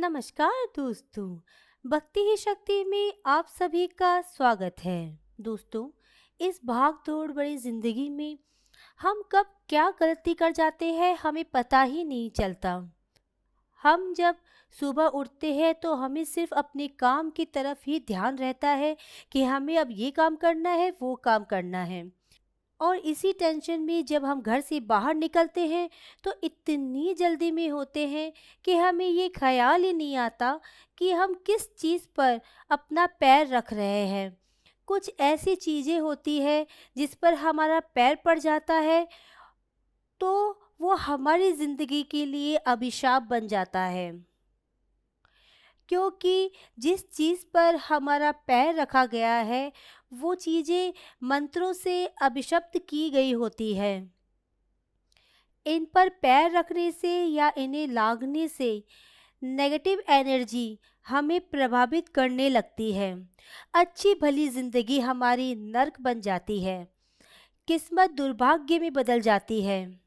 नमस्कार दोस्तों, भक्ति ही शक्ति में आप सभी का स्वागत है। दोस्तों, इस भाग दौड़ बड़ी ज़िंदगी में हम कब क्या गलती कर जाते हैं हमें पता ही नहीं चलता। हम जब सुबह उठते हैं तो हमें सिर्फ़ अपने काम की तरफ़ ही ध्यान रहता है कि हमें अब ये काम करना है, वो काम करना है। और इसी टेंशन में जब हम घर से बाहर निकलते हैं तो इतनी जल्दी में होते हैं कि हमें ये ख्याल ही नहीं आता कि हम किस चीज़ पर अपना पैर रख रहे हैं। कुछ ऐसी चीज़ें होती है जिस पर हमारा पैर पड़ जाता है तो वो हमारी ज़िंदगी के लिए अभिशाप बन जाता है। क्योंकि जिस चीज़ पर हमारा पैर रखा गया है वो चीज़ें मंत्रों से अभिशप्त की गई होती है। इन पर पैर रखने से या इन्हें लागने से नेगेटिव एनर्जी हमें प्रभावित करने लगती है। अच्छी भली ज़िंदगी हमारी नर्क बन जाती है। किस्मत दुर्भाग्य में बदल जाती है।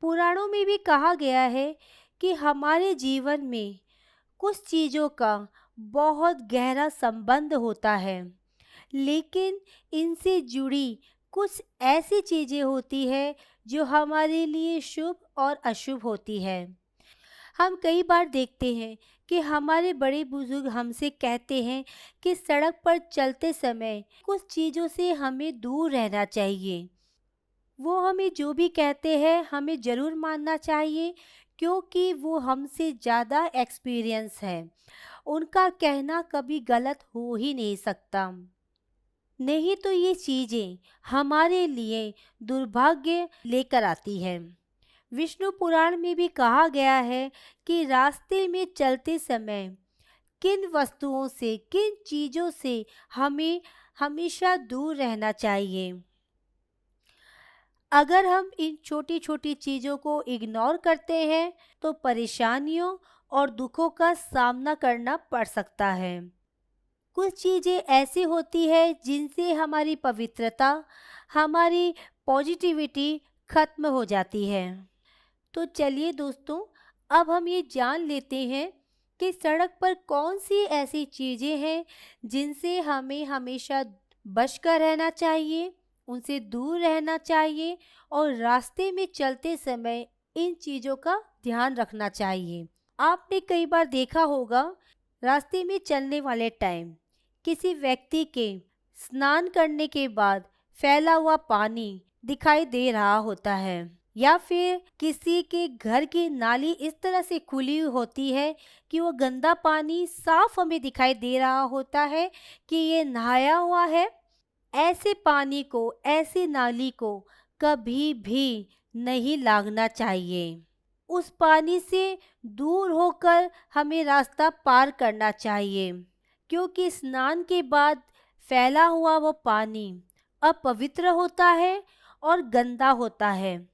पुराणों में भी कहा गया है कि हमारे जीवन में कुछ चीज़ों का बहुत गहरा संबंध होता है। लेकिन इनसे जुड़ी कुछ ऐसी चीज़ें होती है जो हमारे लिए शुभ और अशुभ होती है। हम कई बार देखते हैं कि हमारे बड़े बुज़ुर्ग हमसे कहते हैं कि सड़क पर चलते समय कुछ चीज़ों से हमें दूर रहना चाहिए। वो हमें जो भी कहते हैं हमें ज़रूर मानना चाहिए क्योंकि वो हमसे ज़्यादा एक्सपीरियंस है। उनका कहना कभी गलत हो ही नहीं सकता। नहीं तो ये चीज़ें हमारे लिए दुर्भाग्य लेकर आती है। विष्णु पुराण में भी कहा गया है कि रास्ते में चलते समय किन वस्तुओं से, किन चीज़ों से हमें हमेशा दूर रहना चाहिए। अगर हम इन छोटी छोटी चीज़ों को इग्नोर करते हैं तो परेशानियों और दुखों का सामना करना पड़ सकता है। कुछ चीज़ें ऐसी होती है जिनसे हमारी पवित्रता, हमारी पॉजिटिविटी ख़त्म हो जाती है। तो चलिए दोस्तों, अब हम ये जान लेते हैं कि सड़क पर कौन सी ऐसी चीज़ें हैं जिनसे हमें हमेशा बच कर रहना चाहिए, उनसे दूर रहना चाहिए और रास्ते में चलते समय इन चीज़ों का ध्यान रखना चाहिए। आपने कई बार देखा होगा, रास्ते में चलने वाले टाइम। किसी व्यक्ति के स्नान करने के बाद फैला हुआ पानी दिखाई दे रहा होता है, या फिर किसी के घर की नाली इस तरह से खुली होती है कि वो गंदा पानी साफ़ हमें दिखाई दे रहा होता है कि ये नहाया हुआ है, ऐसे पानी को, ऐसी नाली को कभी भी नहीं लागना चाहिए। उस पानी से दूर होकर हमें रास्ता पार करना चाहिए। क्योंकि स्नान के बाद फैला हुआ वो पानी अपवित्र होता है और गंदा होता है।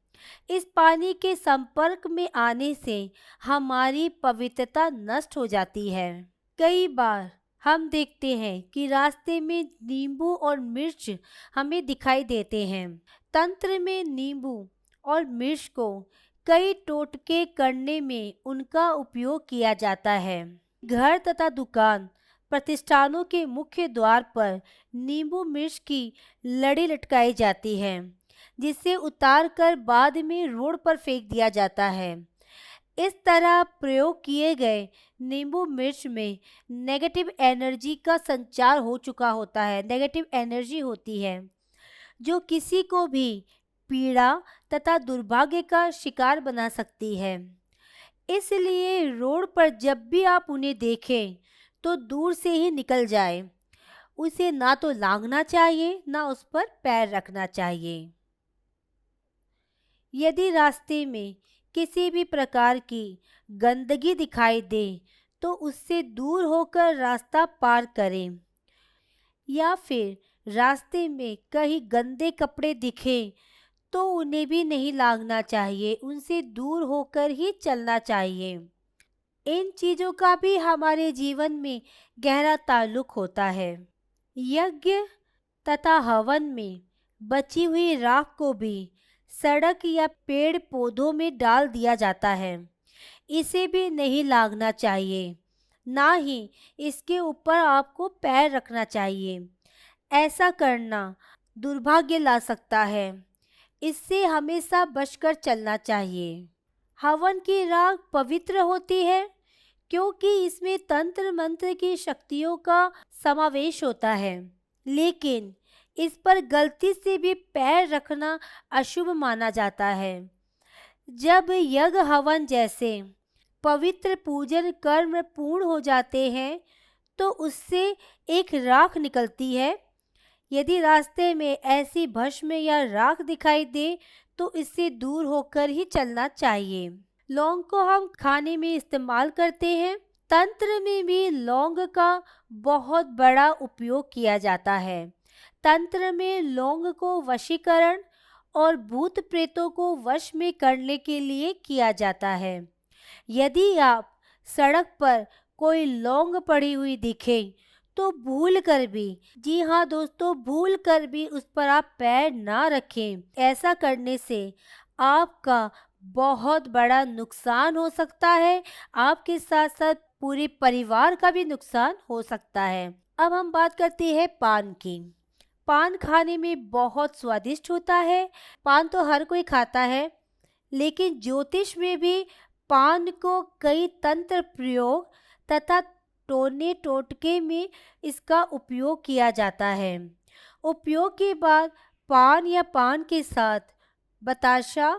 इस पानी के संपर्क में आने से हमारी पवित्रता नष्ट हो जाती है। कई बार हम देखते हैं कि रास्ते में नींबू और मिर्च हमें दिखाई देते हैं। तंत्र में नींबू और मिर्च को कई टोटके करने में उनका उपयोग किया जाता है। घर तथा दुकान प्रतिष्ठानों के मुख्य द्वार पर नींबू मिर्च की लड़ी लटकाई जाती है, जिसे उतार कर बाद में रोड पर फेंक दिया जाता है। इस तरह प्रयोग किए गए नींबू मिर्च में नेगेटिव एनर्जी का संचार हो चुका होता है। नेगेटिव एनर्जी होती है, जो किसी को भी पीड़ा तथा दुर्भाग्य का शिकार बना सकती है। इसलिए रोड पर जब भी आप उन्हें देखें तो दूर से ही निकल जाए। उसे ना तो लांगना चाहिए, ना उस पर पैर रखना चाहिए। यदि रास्ते में किसी भी प्रकार की गंदगी दिखाई दे तो उससे दूर होकर रास्ता पार करें। या फिर रास्ते में कहीं गंदे कपड़े दिखें तो उन्हें भी नहीं लागना चाहिए, उनसे दूर होकर ही चलना चाहिए। इन चीज़ों का भी हमारे जीवन में गहरा ताल्लुक होता है। यज्ञ तथा हवन में बची हुई राख को भी सड़क या पेड़ पौधों में डाल दिया जाता है। इसे भी नहीं लागना चाहिए, ना ही इसके ऊपर आपको पैर रखना चाहिए। ऐसा करना दुर्भाग्य ला सकता है। इससे हमेशा बचकर चलना चाहिए। हवन की राग पवित्र होती है क्योंकि इसमें तंत्र मंत्र की शक्तियों का समावेश होता है। लेकिन इस पर गलती से भी पैर रखना अशुभ माना जाता है। जब यज्ञ हवन जैसे पवित्र पूजन कर्म पूर्ण हो जाते हैं तो उससे एक राख निकलती है। यदि रास्ते में ऐसी भस्म या राख दिखाई दे तो इससे दूर होकर ही चलना चाहिए। लौंग को हम खाने में इस्तेमाल करते हैं। तंत्र में भी लौंग का बहुत बड़ा उपयोग किया जाता है। तंत्र में लौंग को वशीकरण और भूत प्रेतों को वश में करने के लिए किया जाता है। यदि आप सड़क पर कोई लौंग पड़ी हुई दिखे तो भूल कर भी, जी हाँ दोस्तों, भूल कर भी उस पर आप पैर ना रखें। ऐसा करने से आपका बहुत बड़ा नुकसान हो सकता है, आपके साथ साथ पूरे परिवार का भी नुकसान हो सकता है। अब हम बात करते हैं पान की। पान खाने में बहुत स्वादिष्ट होता है, पान तो हर कोई खाता है, लेकिन ज्योतिष में भी पान को कई तंत्र प्रयोग तथा टोने टोटके में इसका उपयोग किया जाता है। उपयोग के बाद पान या पान के साथ बताशा,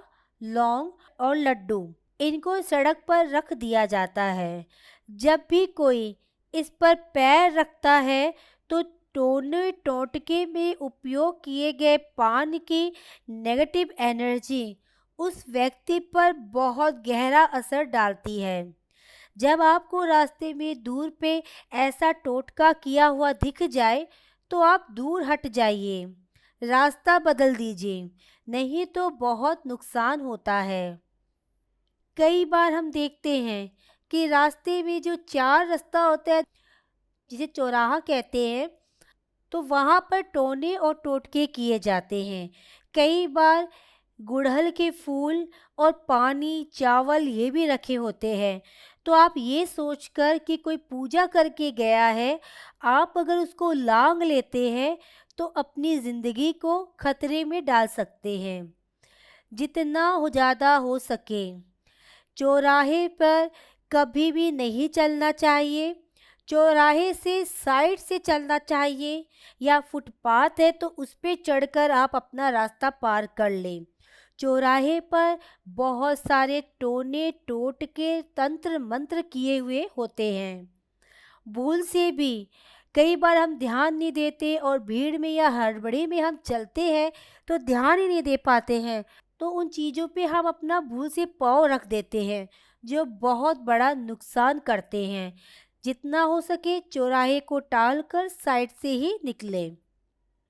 लौंग और लड्डू, इनको सड़क पर रख दिया जाता है। जब भी कोई इस पर पैर रखता है तो टोने टोटके में उपयोग किए गए पान की नेगेटिव एनर्जी उस व्यक्ति पर बहुत गहरा असर डालती है। जब आपको रास्ते में दूर पे ऐसा टोटका किया हुआ दिख जाए तो आप दूर हट जाइए। रास्ता बदल दीजिए, नहीं तो बहुत नुकसान होता है। कई बार हम देखते हैं कि रास्ते में जो चार रास्ता होता है, जिसे चौराहा कहते हैं तो वहाँ पर टोने और टोटके किए जाते हैं। कई बार गुड़हल के फूल और पानी, चावल ये भी रखे होते हैं। तो आप ये सोचकर कि कोई पूजा करके गया है, आप अगर उसको लांग लेते हैं तो अपनी ज़िंदगी को खतरे में डाल सकते हैं। जितना हो ज़्यादा हो सके। चौराहे पर कभी भी नहीं चलना चाहिए। चौराहे से साइड से चलना चाहिए या फुटपाथ है तो उस पर चढ़कर आप अपना रास्ता पार कर लें। चौराहे पर बहुत सारे टोने टोट के तंत्र मंत्र किए हुए होते हैं। भूल से भी कई बार हम ध्यान नहीं देते और भीड़ में या हड़बड़ी में हम चलते हैं तो ध्यान ही नहीं दे पाते हैं। तो उन चीज़ों पे हम अपना भूल से पाँव रख देते हैं, जो बहुत बड़ा नुकसान करते हैं। जितना हो सके चौराहे को टाल कर साइड से ही निकले।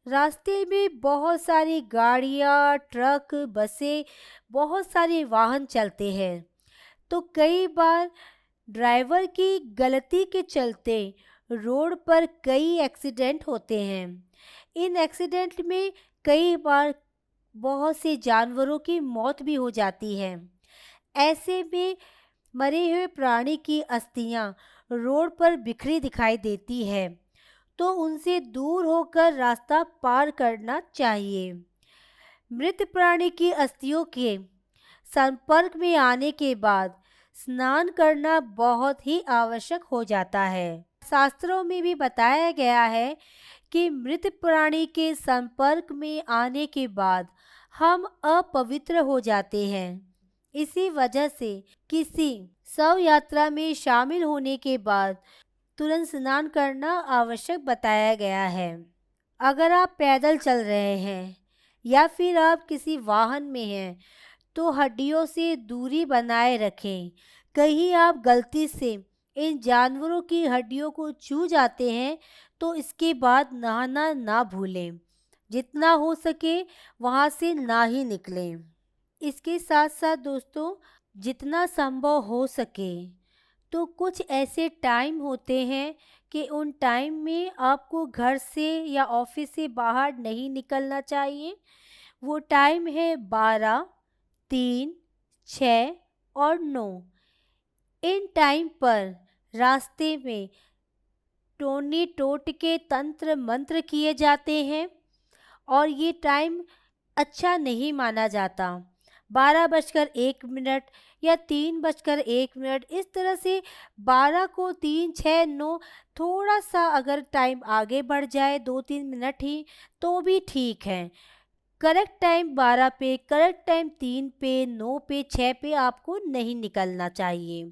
रास्ते में बहुत सारी गाड़ियाँ, ट्रक, बसें, बहुत सारे वाहन चलते हैं। तो कई बार ड्राइवर की गलती के चलते रोड पर कई एक्सीडेंट होते हैं। इन एक्सीडेंट में कई बार बहुत से जानवरों की मौत भी हो जाती है। ऐसे में मरे हुए प्राणी की अस्थियाँ रोड पर बिखरी दिखाई देती है तो उनसे दूर होकर रास्ता पार करना चाहिए। मृत प्राणी की अस्थियों के संपर्क में आने के बाद स्नान करना बहुत ही आवश्यक हो जाता है। शास्त्रों में भी बताया गया है कि मृत प्राणी के संपर्क में आने के बाद हम अपवित्र हो जाते हैं। इसी वजह से किसी शव यात्रा में शामिल होने के बाद तुरंत स्नान करना आवश्यक बताया गया है। अगर आप पैदल चल रहे हैं या फिर आप किसी वाहन में हैं तो हड्डियों से दूरी बनाए रखें। कहीं आप गलती से इन जानवरों की हड्डियों को छू जाते हैं तो इसके बाद नहाना ना भूलें। जितना हो सके वहाँ से ना ही निकलें। इसके साथ साथ दोस्तों, जितना संभव हो सके। तो कुछ ऐसे टाइम होते हैं कि उन टाइम में आपको घर से या ऑफ़िस से बाहर नहीं निकलना चाहिए। वो टाइम है बारह, तीन छ और नौ। इन टाइम पर रास्ते में टोनी टोट के तंत्र मंत्र किए जाते हैं और ये टाइम अच्छा नहीं माना जाता। बारह बजकर एक मिनट या तीन बजकर एक मिनट, इस तरह से बारह को तीन छः नौ, थोड़ा सा अगर टाइम आगे बढ़ जाए, दो, तीन मिनट ही तो भी ठीक है। करेक्ट टाइम बारह पे करेक्ट टाइम तीन पे, नौ पे छः पे आपको नहीं निकलना चाहिए।